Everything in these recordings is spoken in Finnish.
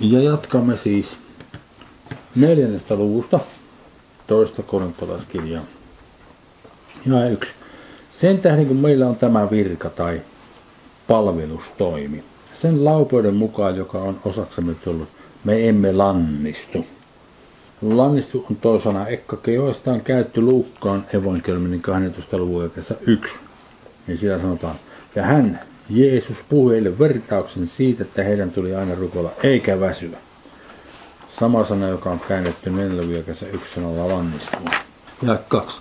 Ja jatkamme siis neljännestä luvusta, toista korintolaiskirjaa. Ja yksi. Sen tähden kun meillä on tämä virka tai palvelustoimi, sen laupeuden mukaan, joka on osaksemme tullut, me emme lannistu. Lannistu on toisena ekkake, joista on käytty Luukkaan evankeliumin 12. luvun yksi. Niin siellä sanotaan, ja hän, Jeesus, puhui heille vertauksen siitä, että heidän tuli aina rukoilla eikä väsyä. Sama sana, joka on käännetty neljäviakässä yksi sanalla lannistua. Ja kaksi.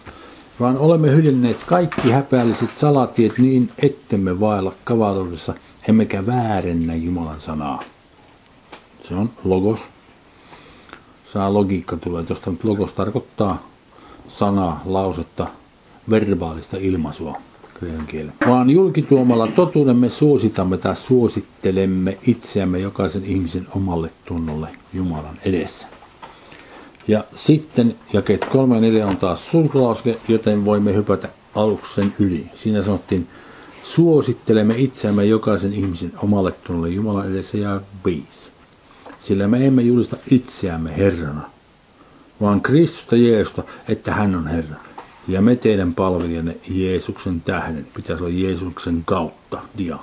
Vaan olemme hyljenneet kaikki häpeälliset salatiet niin, ettemme vailla kavaluudessa, emmekä väärennä Jumalan sanaa. Se on logos. Saa logiikka tulee tuosta, logos tarkoittaa sanaa, lausetta, verbaalista ilmaisua kreikan kielen. Vaan julkituomalla totuuden me suositamme tai suosittelemme itseämme jokaisen ihmisen omalle tunnolle Jumalan edessä. Ja sitten jakeet 3 ja 4 on taas sulkulauske, joten voimme hypätä aluksi sen yli. Siinä sanottiin, suosittelemme itseämme jokaisen ihmisen omalle tunnolle Jumalan edessä ja 5. Sillä me emme julista itseämme Herrana, vaan Kristusta Jeesusta, että hän on Herra ja me teidän palvelijanne Jeesuksen tähden. Pitäisi olla Jeesuksen kautta, dia.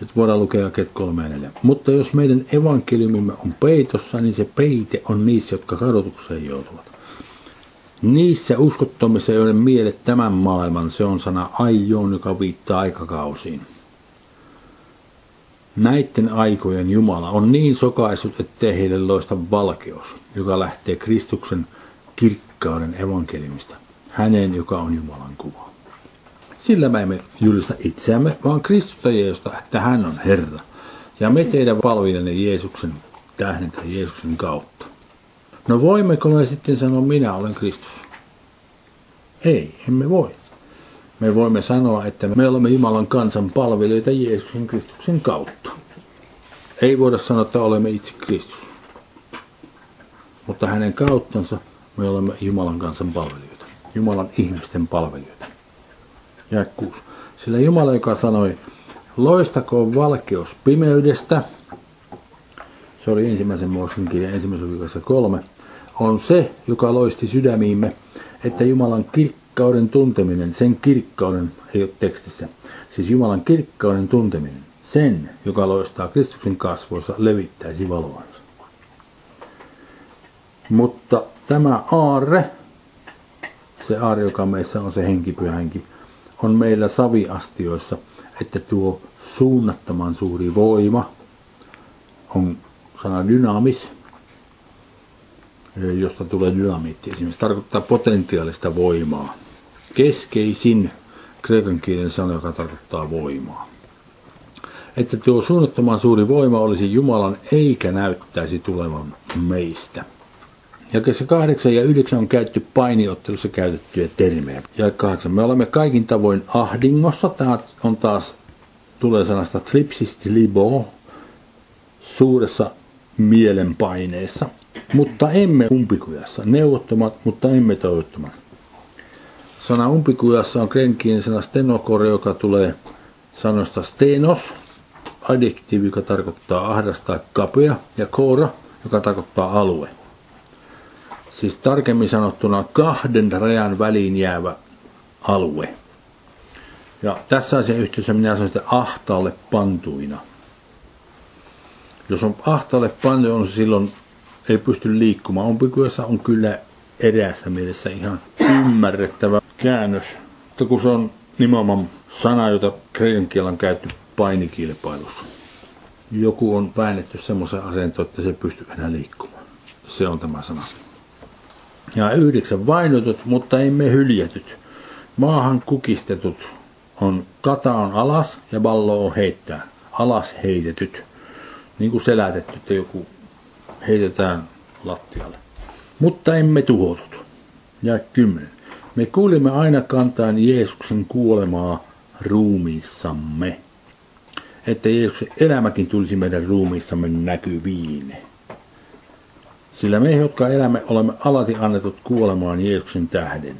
Nyt voidaan lukea jakeet 3 ja 4. Mutta jos meidän evankeliumimme on peitossa, niin se peite on niissä, jotka kadotukseen joutuvat. Niissä uskottomissa, joiden mielet tämän maailman, se on sana aion, joka viittaa aikakausiin. Näiden aikojen Jumala on niin sokaisut, ettei heille loista valkeus, joka lähtee Kristuksen kirkkauden evankeliumista – hänen, joka on Jumalan kuva. Sillä me emme julista itseämme, vaan Kristusta Jeesusta, että hän on Herra. Ja me teidän palvelijanne Jeesuksen tähden tai Jeesuksen kautta. No voimmeko me sitten sanoa, minä olen Kristus? Ei, emme voi. Me voimme sanoa, että me olemme Jumalan kansan palvelijoita Jeesuksen Kristuksen kautta. Ei voida sanoa, että olemme itse Kristus. Mutta hänen kauttansa me olemme Jumalan kansan palvelijoita. Jumalan ihmisten palvelijoita. Ja kuusi. Sillä Jumala, joka sanoi, loistakoon valkeus pimeydestä, se oli ensimmäisen Mooseksen kirjan ensimmäisen viikossa kolme, on se, joka loisti sydämiimme, että Jumalan kirkkauden tunteminen, sen kirkkauden, ei ole tekstissä, siis Jumalan kirkkauden tunteminen, sen, joka loistaa Kristuksen kasvoissa, levittäisi valoansa. Mutta tämä aarre, se aari, joka meissä on se henkipyhänki, on meillä saviastioissa, että tuo suunnattoman suuri voima on sana dynamis, josta tulee dynamiitti esimerkiksi, tarkoittaa potentiaalista voimaa. Keskeisin kreikan kielen sana, joka tarkoittaa voimaa. Että tuo suunnattoman suuri voima olisi Jumalan eikä näyttäisi tulevan meistä. Jakeessa 8 ja 9 on käytetty painiottelussa käytettyjä termejä. Ja 8. Me olemme kaikin tavoin ahdingossa. Tämä on taas, tulee sanasta tripsist libo, suuressa mielenpaineessa. Mutta emme umpikujassa. Neuvottomat, mutta emme toivottomat. Sana umpikujassa on krenkiin sana stenokore, joka tulee sanosta stenos, adjektiivi, joka tarkoittaa ahdasta kapea, ja koora, joka tarkoittaa alue siis tarkemmin sanottuna kahden rajan väliin jäävä alue. Ja tässä asian yhteydessä minä sanon sitä ahtaalle pantuina. Jos on ahtaalle pantu, on silloin ei pysty liikkumaan. Umpikujassa on kyllä eräässä mielessä ihan ymmärrettävä käännös. Mutta kun se on nimenomaan sana, jota kreikan kielellä on käytetty painikilpailussa. Joku on väännetty semmoisen asentoon, että se pystyy enää liikkumaan. Se on tämä sana ja yhdeksän vainotut, mutta emme hyljetyt. Maahan kukistetut on kata on alas ja ballo on heittää. Alas heitetyt. Niin kuin selätetty, että joku heitetään lattialle. Mutta emme tuhotut. Ja kymmenen. Me kuulimme aina kantaan Jeesuksen kuolemaa ruumiissamme. Että Jeesuksen elämäkin tulisi meidän ruumiissamme näkyviin. Sillä me, jotka elämme, olemme alati annetut kuolemaan Jeesuksen tähden,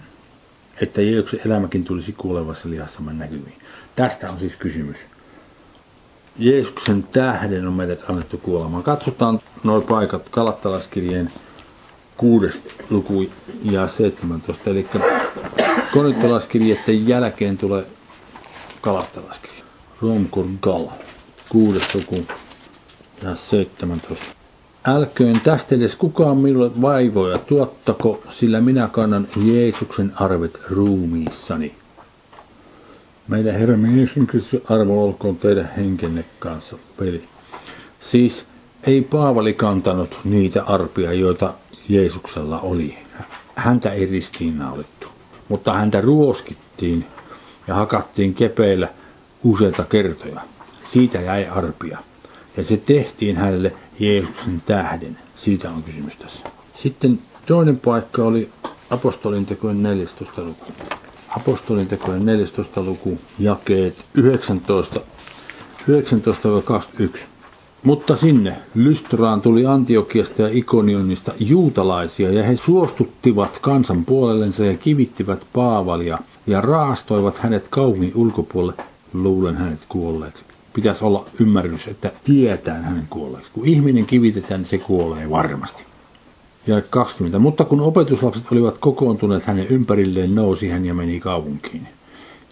että Jeesuksen elämäkin tulisi kuolevassa lihassamme näkyviin. Tästä on siis kysymys. Jeesuksen tähden on meidät annettu kuolemaan. Katsotaan nuo paikat Kalattalaskirjeen 6. luku ja 17. Eli Korintolaskirjeiden jälkeen tulee Kalattalaskirja. Romkur Gal, 6. luku ja 17. Älköön tästä edes kukaan minulle vaivoja tuottako, sillä minä kannan Jeesuksen arvet ruumiissani. Meidän Herramme Jeesuksen Kristus arvo olkoon teidän henkenne kanssa, veli. Siis ei Paavali kantanut niitä arpia, joita Jeesuksella oli. Häntä ei ristiinnaulittu, mutta häntä ruoskittiin ja hakattiin kepeillä useita kertoja. Siitä jäi arpia. Ja se tehtiin hänelle Jeesuksen tähden. Siitä on kysymys tässä. Sitten toinen paikka oli apostolin tekojen 14. luku. Apostolin tekojen 14. luku, jakeet 19, 19-21. Mutta sinne Lystraan tuli Antiokiasta ja Ikonionista juutalaisia, ja he suostuttivat kansan puolellensa ja kivittivät Paavalia, ja raastoivat hänet kaupungin ulkopuolelle, luulen hänet kuolleeksi. Pitäisi olla ymmärrys, että tietään hänen kuolleeksi. Kun ihminen kivitetään, niin se kuolee varmasti. Ja 20. Mutta kun opetuslapset olivat kokoontuneet hänen ympärilleen, nousi hän ja meni kaupunkiin.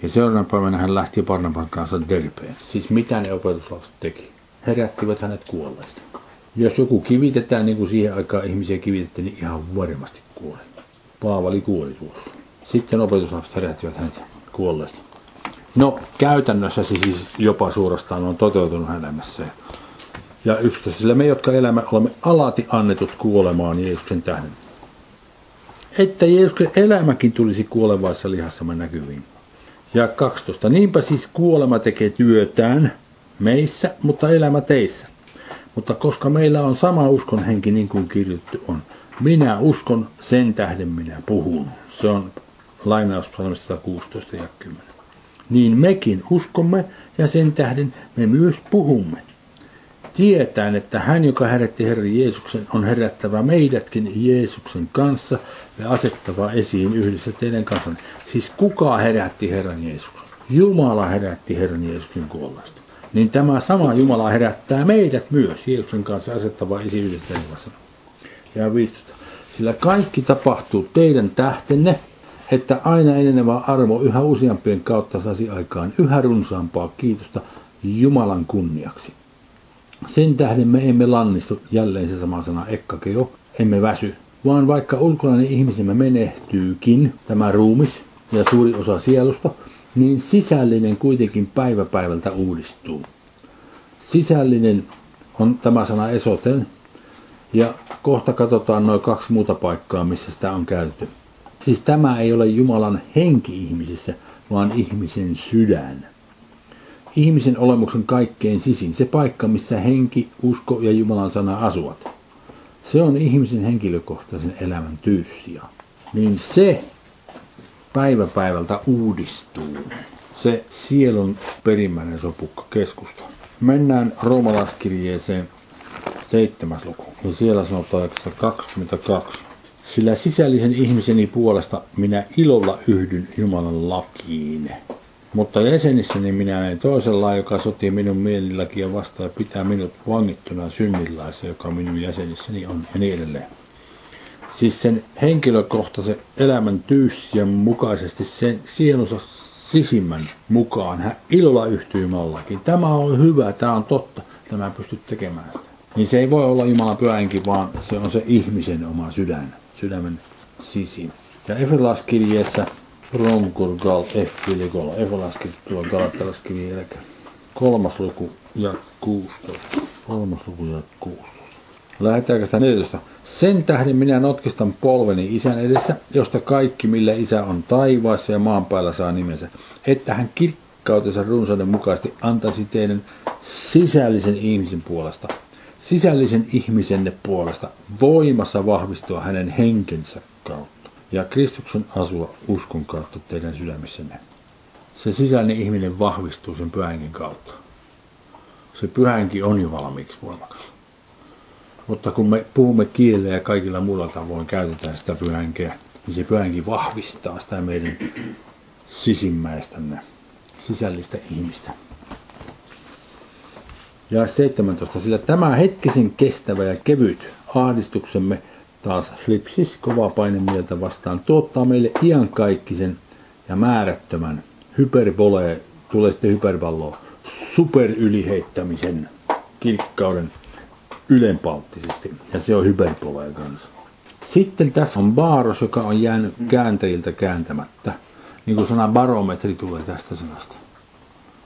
Ja seuraavana päivänä hän lähti Barnaban kanssa Derpeen. Siis mitä ne opetuslapset teki? Herättivät hänet kuolleista. Jos joku kivitetään, niin kuin siihen aikaan ihmisiä kivitettiin, niin ihan varmasti kuolee. Paavali kuoli tuossa. Sitten opetuslapset herättivät hänet kuolleista. No, käytännössä se siis jopa suorastaan on toteutunut elämässä. Ja 11. Sillä me, jotka elämä, olemme alati annetut kuolemaan Jeesuksen tähden. Että Jeesuksen elämäkin tulisi kuolevaissa lihassamme näkyviin. Ja 12. Niinpä siis kuolema tekee työtään meissä, mutta elämä teissä. Mutta koska meillä on sama uskon henki niin kuin kirjoittu on, minä uskon, sen tähden minä puhun. Se on lainaus 16 ja 10. Niin mekin uskomme ja sen tähden me myös puhumme tietäen, että hän, joka herätti Herran Jeesuksen, on herättävä meidätkin Jeesuksen kanssa ja asettava esiin yhdessä teidän kanssanne. Siis kuka herätti Herran Jeesuksen? Jumala herätti Herran Jeesuksen kuolleesta. Niin tämä sama Jumala herättää meidät myös Jeesuksen kanssa asettava esiin yhdessä teidän kanssanne. Ja 15. Sillä kaikki tapahtuu teidän tähtenne, että aina enenevä armo yhä useampien kautta saisi aikaan yhä runsaampaa kiitosta Jumalan kunniaksi. Sen tähden me emme lannistu, jälleen se sama sana ekkakeo, emme väsy, vaan vaikka ulkolainen ihmisemme menehtyykin, tämä ruumis ja suuri osa sielusta, niin sisällinen kuitenkin päivä päivältä uudistuu. Sisällinen on tämä sana esoten, ja kohta katsotaan noin kaksi muuta paikkaa, missä sitä on käytetty. Siis tämä ei ole Jumalan henki ihmisissä, vaan ihmisen sydän ihmisen olemuksen kaikkein sisin, se paikka, missä henki, usko ja Jumalan sana asuvat. Se on ihmisen henkilökohtaisen elämän tyyssiä. Niin se päivä päivältä uudistuu. Se sielun perimmäinen sopukka keskusta. Mennään roomalaskirjeeseen seitsemäs luku. Ja siellä sanotaan 22. Sillä sisällisen ihmiseni puolesta minä ilolla yhdyn Jumalan lakiin. Mutta jäsenissäni minä näin toisella, joka sotii minun mielilläkin vastaan ja pitää minut vangittuna synnillaissa, joka minun jäsenissäni on ja niin edelleen. Siis sen henkilökohtaisen elämän tyyssien mukaisesti sen sielunsa sisimmän mukaan hän ilolla yhtyy mallakin. Tämä on hyvä, tämä on totta, tämä pystyt tekemään sitä. Niin se ei voi olla Jumalan pyhänkin, vaan se on se ihmisen oma sydän, sydämen sisin. Ja Efelaskirjeessä Romkurgal F-filikol, Efalaski tuo Galatalaskirja jälkeen. Kolmas luku ja 16. Kolmas luku ja 16. Lähetäänkö sitä 14. Sen tähden minä notkistan polveni isän edessä, josta kaikki, millä isä on taivaassa ja maan päällä saa nimensä, että hän kirkkautensa runsauden mukaisesti antaisi teidän sisällisen ihmisen puolesta, sisällisen ihmisenne puolesta, voimassa vahvistua hänen henkensä kautta ja Kristuksen asua uskon kautta teidän sydämissänne. Se sisäinen ihminen vahvistuu sen pyhänkin kautta. Se pyhänkin on jo valmiiksi voimakas. Mutta kun me puhumme kielellä ja kaikilla muilla tavoin käytetään sitä pyhänkeä, niin se pyhänkin vahvistaa sitä meidän sisimmäistänne, sisällistä ihmistä. Ja 17. Sillä tämä hetkisen kestävä ja kevyt ahdistuksemme taas flipsis kova paine mieltä vastaan tuottaa meille iankaikkisen ja määrättömän hyperbole, tulee sitten hypervalloa, superyliheittämisen kirkkauden ylenpalttisesti. Ja se on hyperbolea kanssa. Sitten tässä on baaros, joka on jäänyt kääntäjiltä kääntämättä. Niin kuin sana barometri tulee tästä sanasta.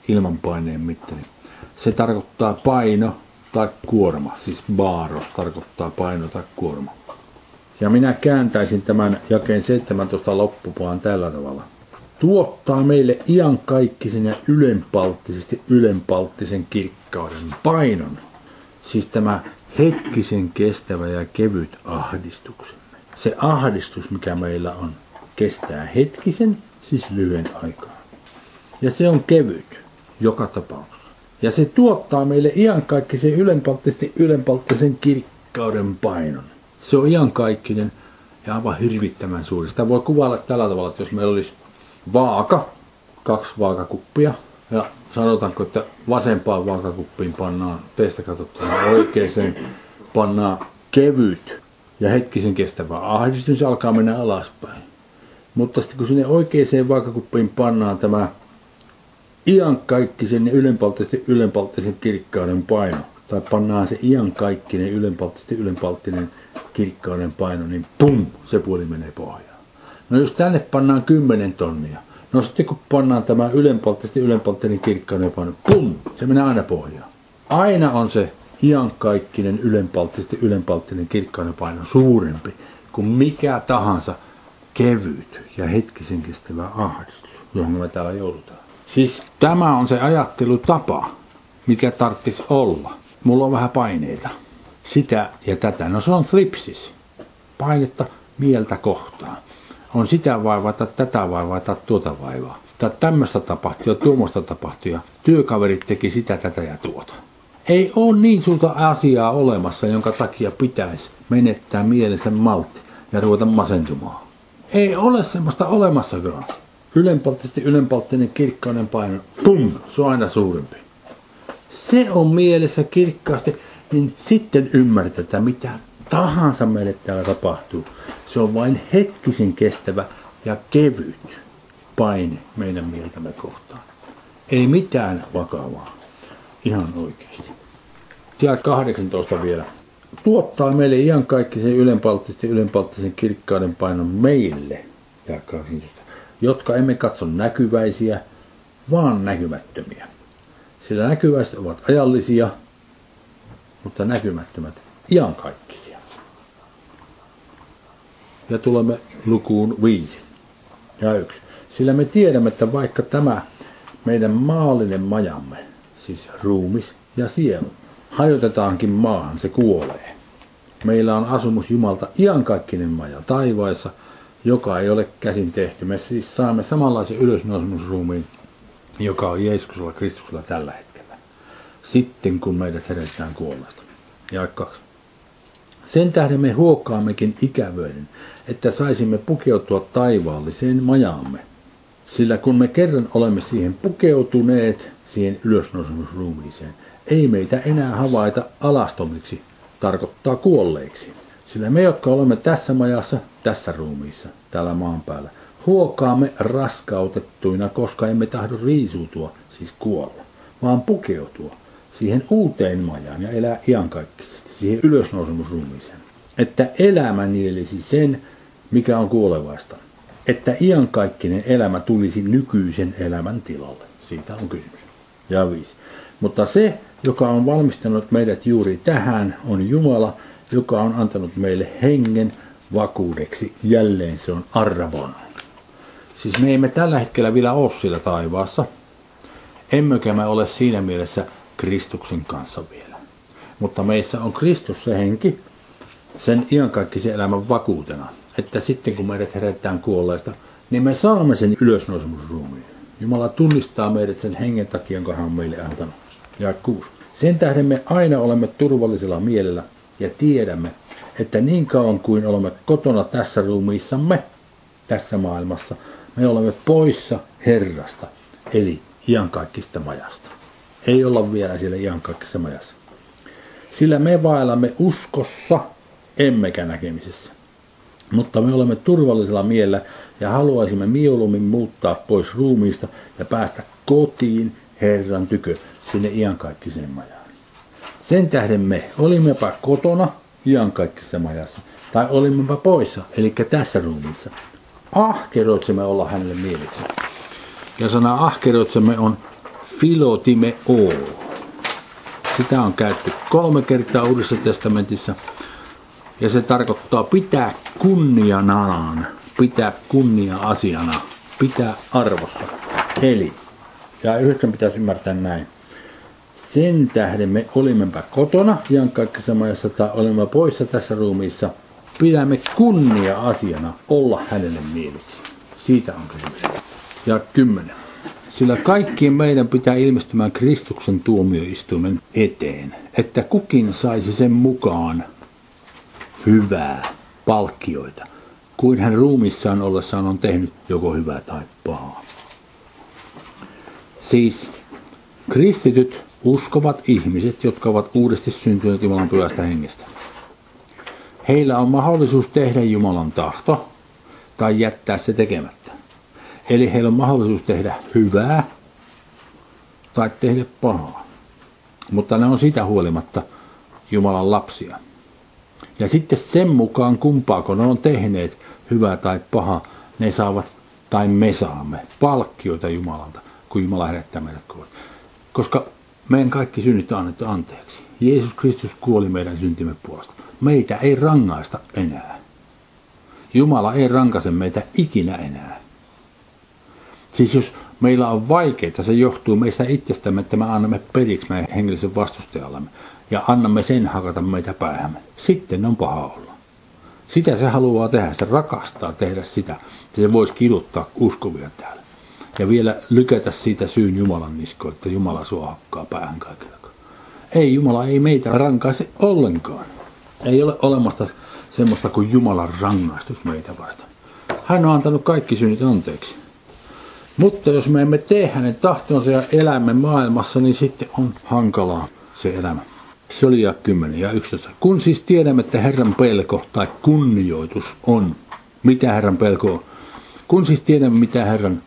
Ilmanpaineen mittari. Se tarkoittaa paino tai kuorma. Siis baaros tarkoittaa paino tai kuorma. Ja minä kääntäisin tämän jakeen 17 loppupaan tällä tavalla. Tuottaa meille iankaikkisen ja ylenpalttisesti ylenpalttisen kirkkauden painon. Siis tämä hetkisen kestävä ja kevyt ahdistuksemme. Se ahdistus, mikä meillä on, kestää hetkisen, siis lyhyen aikaa. Ja se on kevyt joka tapauksessa. Ja se tuottaa meille iankaikkisen ylenpalttisesti ylenpalttisen kirkkauden painon. Se on iankaikkinen ja aivan hirvittävän suuri. Sitä voi kuvailla tällä tavalla, että jos meillä olisi vaaka, kaksi vaakakuppia, ja sanotaanko, että vasempaan vaakakuppiin pannaan, teistä katsottuna oikeeseen, pannaan kevyt ja hetkisen kestävä ahdistus, alkaa mennä alaspäin. Mutta sitten kun sinne oikeeseen vaakakuppiin pannaan tämä iankaikkisen ja ylenpalttisesti ylenpalttisen kirkkauden paino, tai pannaan se iankaikkinen ylenpalttisesti ylenpalttinen kirkkauden paino, niin pum, se puoli menee pohjaan. No jos tänne pannaan 10 tonnia, no sitten kun pannaan tämä ylenpalttisesti ylenpalttinen kirkkauden paino, pum, se menee aina pohjaan. Aina on se iankaikkinen ylenpalttisesti ylenpalttinen kirkkauden paino suurempi kuin mikä tahansa kevyt ja hetkisen kestävä ahdistus, johon me täällä joudutaan. Siis tämä on se ajattelutapa, mikä tarttis olla. Mulla on vähän paineita. Sitä ja tätä. No se on tripsis. Painetta mieltä kohtaan. On sitä vaivata, tätä vaivata, tuota vaivaa. Tai tämmöistä tapahtuu ja tuommoista tapahtuu ja työkaverit teki sitä, tätä ja tuota. Ei ole niin suurta asiaa olemassa, jonka takia pitäisi menettää mielensä maltti ja ruveta masentumaan. Ei ole semmoista olemassakaan. Ylenpalttisesti ylenpalttinen kirkkauden paino, pum, se on aina suurempi. Se on mielessä kirkkaasti, niin sitten ymmärretään, mitä tahansa meille täällä tapahtuu. Se on vain hetkisen kestävä ja kevyt paine meidän mieltämme kohtaan. Ei mitään vakavaa. Ihan oikeasti. Ja 18 vielä. Tuottaa meille ihan kaikki sen ylenpalttisen, ylenpalttisen kirkkauden painon meille. Ja 18 jotka emme katso näkyväisiä, vaan näkymättömiä. Sillä näkyväiset ovat ajallisia, mutta näkymättömät iankaikkisia. Ja tulemme lukuun viisi ja yksi. Sillä me tiedämme, että vaikka tämä meidän maallinen majamme, siis ruumis ja sielu, hajotetaankin maahan, se kuolee. Meillä on asumus Jumalta iankaikkinen maja taivaissa – joka ei ole käsin tehty. Me siis saamme samanlaisen ylösnousemusruumiin, joka on Jeesuksella Kristuksella tällä hetkellä. Sitten kun meidät herätetään kuolleesta. Ja kaksi. Sen tähden me huokkaammekin ikävöiden, että saisimme pukeutua taivaalliseen majaamme. Sillä kun me kerran olemme siihen pukeutuneet, siihen ylösnousemusruumiiseen, ei meitä enää havaita alastomiksi, tarkoittaa kuolleiksi. Sillä me, jotka olemme tässä majassa, tässä ruumiissa, täällä maan päällä, huokaamme raskautettuina, koska emme tahdo riisuutua, siis kuolla, vaan pukeutua siihen uuteen majaan ja elää iankaikkisesti, siihen ylösnousemusruumiiseen. Että elämä nielisi sen, mikä on kuolevaista. Että iankaikkinen elämä tulisi nykyisen elämän tilalle. Siitä on kysymys. Ja viisi. Mutta se, joka on valmistanut meidät juuri tähän, on Jumala, joka on antanut meille hengen vakuudeksi. Jälleen se on arvon. Siis me emme tällä hetkellä vielä ole siellä taivaassa. Emmekä me ole siinä mielessä Kristuksen kanssa vielä. Mutta meissä on Kristus se henki, sen iankaikkisen elämän vakuutena. Että sitten kun meidät herätetään kuolleista, niin me saamme sen ylösnousemusruumiin. Jumala tunnistaa meidät sen hengen takia, jonka hän on meille antanut. Ja kuusi. Sen tähden me aina olemme turvallisella mielellä ja tiedämme, että niin kauan kuin olemme kotona tässä ruumiissamme, tässä maailmassa, me olemme poissa Herrasta, eli iankaikkista majasta. Ei olla vielä siellä ihan kaikessa majassa. Sillä me vaellamme uskossa, emmekä näkemisessä. Mutta me olemme turvallisella mielellä ja haluaisimme mieluummin muuttaa pois ruumiista ja päästä kotiin Herran tykö sinne iankaikkiseen majaan. Sen tähden me olimmepa kotona iankaikkisessa majassa tai olimmepa poissa, eli tässä ruumiissa. Ahkeroitsemme olla hänelle mieliksi. Ja sana ahkeroitsemme on filotime o. Sitä on käytetty kolme kertaa Uudessa testamentissa. Ja se tarkoittaa pitää kunnianaan, pitää kunnia-asiana, pitää arvossa. Eli, ja yhdeksän pitäisi ymmärtää näin. Sen tähden me olimmepä kotona iankaikkisessa tai olimme poissa tässä ruumiissa, pidämme kunnia-asiana olla hänelle mieliksi. Siitä on kysymys. Ja kymmenen. Sillä kaikkien meidän pitää ilmestymään Kristuksen tuomioistuimen eteen, että kukin saisi sen mukaan hyvää palkkioita, kuin hän ruumissaan ollessaan on tehnyt joko hyvää tai pahaa. Siis kristityt uskovat ihmiset, jotka ovat uudesti syntyneet Jumalan pyhästä hengestä. Heillä on mahdollisuus tehdä Jumalan tahto tai jättää se tekemättä. Eli heillä on mahdollisuus tehdä hyvää tai tehdä pahaa. Mutta ne on sitä huolimatta Jumalan lapsia. Ja sitten sen mukaan kumpaako ne on tehneet, hyvää tai paha, ne saavat tai me saamme palkkioita Jumalalta, kun Jumala herättää meidät koolle. Koska meidän kaikki synnit on annettu anteeksi. Jeesus Kristus kuoli meidän syntimme puolesta. Meitä ei rangaista enää. Jumala ei rankaise meitä ikinä enää. Siis jos meillä on vaikeita, se johtuu meistä itsestämme, että me annamme periksi meidän hengellisen vastustajallemme ja annamme sen hakata meitä päähämme. Sitten on paha olla. Sitä se haluaa tehdä, se rakastaa tehdä sitä, että se voisi kiduttaa uskovia täällä. Ja vielä lykätä siitä syyn Jumalan niskoille, että Jumala sua hakkaa päähän kaikilla. Ei, Jumala ei meitä rankaise ollenkaan. Ei ole olemasta semmoista kuin Jumalan rangaistus meitä varten. Hän on antanut kaikki synnit anteeksi. Mutta jos me emme tee hänen tahtonsa ja elämme maailmassa, niin sitten on hankalaa se elämä. Se oli ja 10 ja 11. Kun siis tiedämme, että Herran pelko tai kunnioitus on, mitä Herran pelko on, kun siis tiedämme, mitä Herran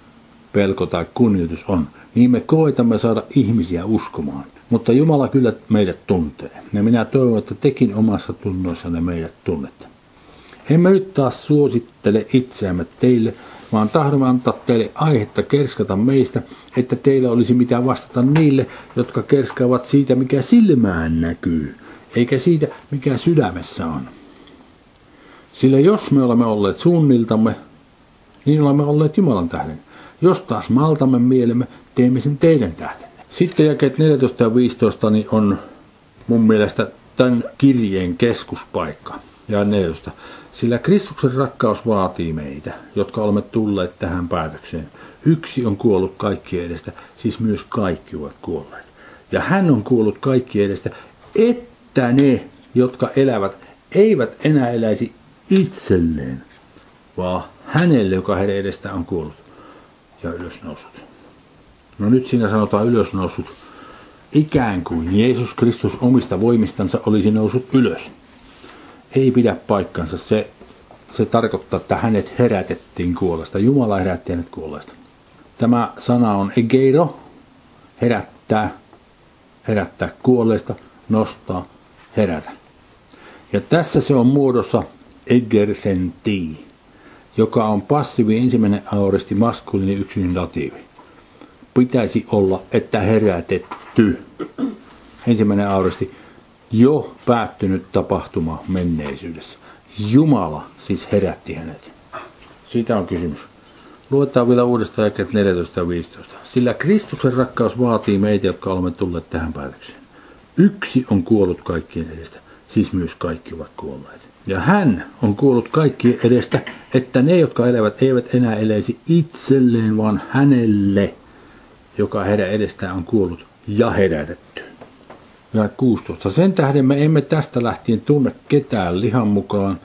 pelko tai kunnioitus on, niin me koetamme saada ihmisiä uskomaan. Mutta Jumala kyllä meidät tuntee. Ja minä toivon, että tekin omassa tunnoissanne meidät tunnette. Emme nyt taas suosittele itseämme teille, vaan tahdomme antaa teille aihetta kerskata meistä, että teillä olisi mitä vastata niille, jotka kerskaavat siitä, mikä silmään näkyy, eikä siitä, mikä sydämessä on. Sillä jos me olemme olleet suunniltamme, niin olemme olleet Jumalan tähden. Jos taas maltamme mielemme, teemme sen teidän tähtenne. Sitten jakeet 14 ja 15 niin on mun mielestä tämän kirjeen keskuspaikka. Ja 14. Sillä Kristuksen rakkaus vaatii meitä, jotka olemme tulleet tähän päätökseen. Yksi on kuollut kaikki edestä, siis myös kaikki ovat kuolleet. Ja hän on kuollut kaikki edestä, että ne, jotka elävät, eivät enää eläisi itselleen, vaan hänelle, joka heidän edestään on kuollut ja ylösnousut. No nyt siinä sanotaan ylösnoussut ikään kuin Jeesus Kristus omista voimistansa olisi noussut ylös ei pidä paikkansa. Se, se tarkoittaa, että hänet herätettiin kuolesta. Jumala herätti hänet kuolesta. Tämä sana on egeiro, herättää, herättää kuolleesta, nostaa, herätä. Ja tässä se on muodossa egersenti, joka on passiivi ensimmäinen aoristi maskuliini yksin datiivi. Pitäisi olla, että herätetty. Ensimmäinen aoristi jo päättynyt tapahtuma menneisyydessä. Jumala siis herätti hänet. Siitä on kysymys. Luetaan vielä uudestaan jakeet 14 ja 15. Sillä Kristuksen rakkaus vaatii meitä, jotka olemme tulleet tähän päätökseen. Yksi on kuollut kaikkien edestä, siis myös kaikki ovat kuolleet. Ja hän on kuollut kaikkien edestä, että ne, jotka elävät, eivät enää eläisi itselleen, vaan hänelle, joka heidän edestään on kuollut ja herätetty ja 16. Sen tähden me emme tästä lähtien tunne ketään lihan mukaan,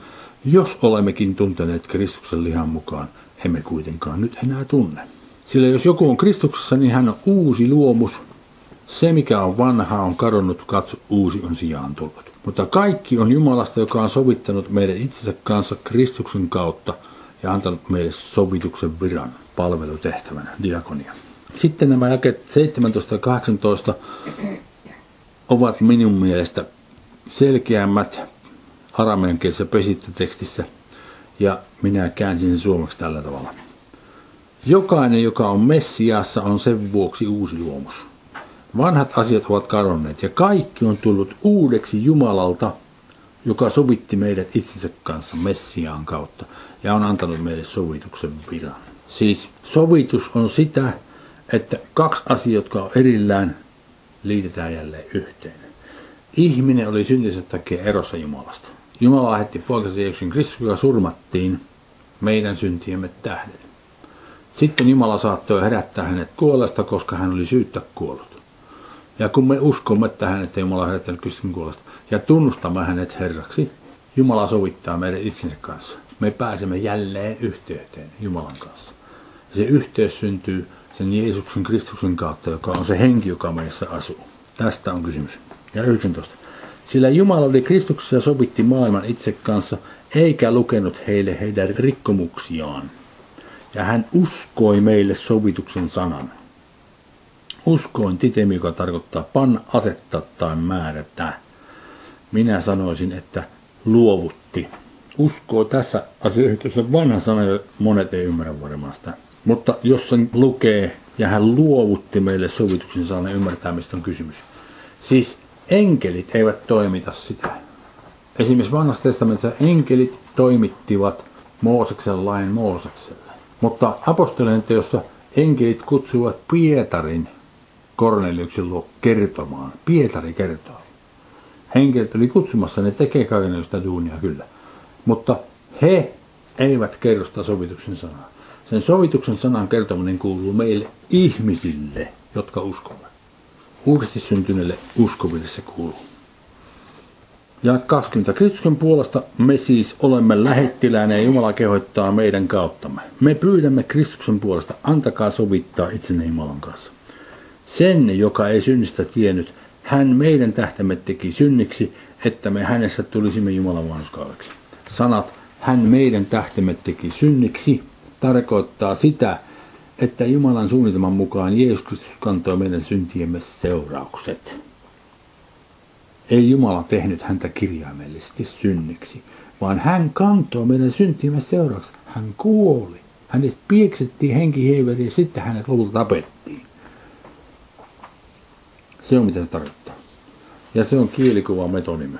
jos olemmekin tunteneet Kristuksen lihan mukaan, emme kuitenkaan nyt enää tunne. Sillä jos joku on Kristuksessa, niin hän on uusi luomus. Se, mikä on vanha, on kadonnut, katso, uusi on sijaan tullut. Mutta kaikki on Jumalasta, joka on sovittanut meidän itsensä kanssa Kristuksen kautta ja antanut meille sovituksen viran palvelutehtävänä, diakonia. Sitten nämä jakeet 17 ja 18 ovat minun mielestä selkeämmät arameankielisessä pesittötekstissä ja minä käänsin sen suomeksi tällä tavalla. Jokainen, joka on Messiassa, on sen vuoksi uusi luomus. Vanhat asiat ovat kadonneet ja kaikki on tullut uudeksi Jumalalta, joka sovitti meidät itsensä kanssa Messiaan kautta ja on antanut meille sovituksen viran. Siis sovitus on sitä, että kaksi asiaa, jotka on erillään, liitetään jälleen yhteen. Ihminen oli syntinsä takia erossa Jumalasta. Jumala lähetti poikansa Jeesuksen Kristus, joka surmattiin meidän syntiemme tähden. Sitten Jumala saattoi herättää hänet kuolesta, koska hän oli syyttä kuollut. Ja kun me uskomme tähän, että Jumala on herättänyt Kristuksen kuolesta, ja tunnustamme hänet Herraksi, Jumala sovittaa meidän itsensä kanssa. Me pääsemme jälleen yhteyteen Jumalan kanssa. Ja se yhteys syntyy sen Jeesuksen Kristuksen kautta, joka on se henki, joka meissä asuu. Tästä on kysymys. Ja 19. Sillä Jumala oli Kristuksessa ja sovitti maailman itse kanssa, eikä lukenut heille heidän rikkomuksiaan. Ja hän uskoi meille sovituksen sanan. Uskoin titemi, joka tarkoittaa panna, asettaa tai määrätä. Minä sanoisin, että luovutti. Uskoo tässä asiassa vanha sana, monet ei ymmärrä varmaan sitä. Mutta jos sen lukee ja hän luovutti meille sovituksen sanan, ymmärtää mistä on kysymys. Siis enkelit eivät toimita sitä. Esimerkiksi vanhassa testamentissa enkelit toimittivat Mooseksen lain Moosekselle. Mutta apostolien teossa enkelit kutsuvat Pietarin Korneliuksen luo kertomaan. Pietari kertoo. Henkelit oli kutsumassa, ne tekee kaikenlaista duunia kyllä. Mutta he eivät kerro sitä sovituksen sanaa. Sen sovituksen sanan kertominen kuuluu meille ihmisille, jotka uskovat. Uudesti syntyneille uskoville se kuuluu. Ja 20. Kristuksen puolesta me siis olemme lähettiläänä ja Jumala kehoittaa meidän kauttamme. Me pyydämme Kristuksen puolesta, antakaa sovittaa itsenne Jumalan kanssa. Sen, joka ei synnistä tiennyt, hän meidän tähtämme teki synniksi, että me hänessä tulisimme Jumalan vanhuskaudeksi. Sanat, hän meidän tähtemme teki synniksi, tarkoittaa sitä, että Jumalan suunnitelman mukaan Jeesus Kristus kantoi meidän syntiemme seuraukset. Ei Jumala tehnyt häntä kirjaimellisesti synniksi, vaan hän kantoi meidän syntiemme seuraukset. Hän kuoli. Hänet pieksettiin henkihieveriin ja sitten hänet lopulta tapettiin. Se on mitä se tarkoittaa. Ja se on kielikuva metonimi.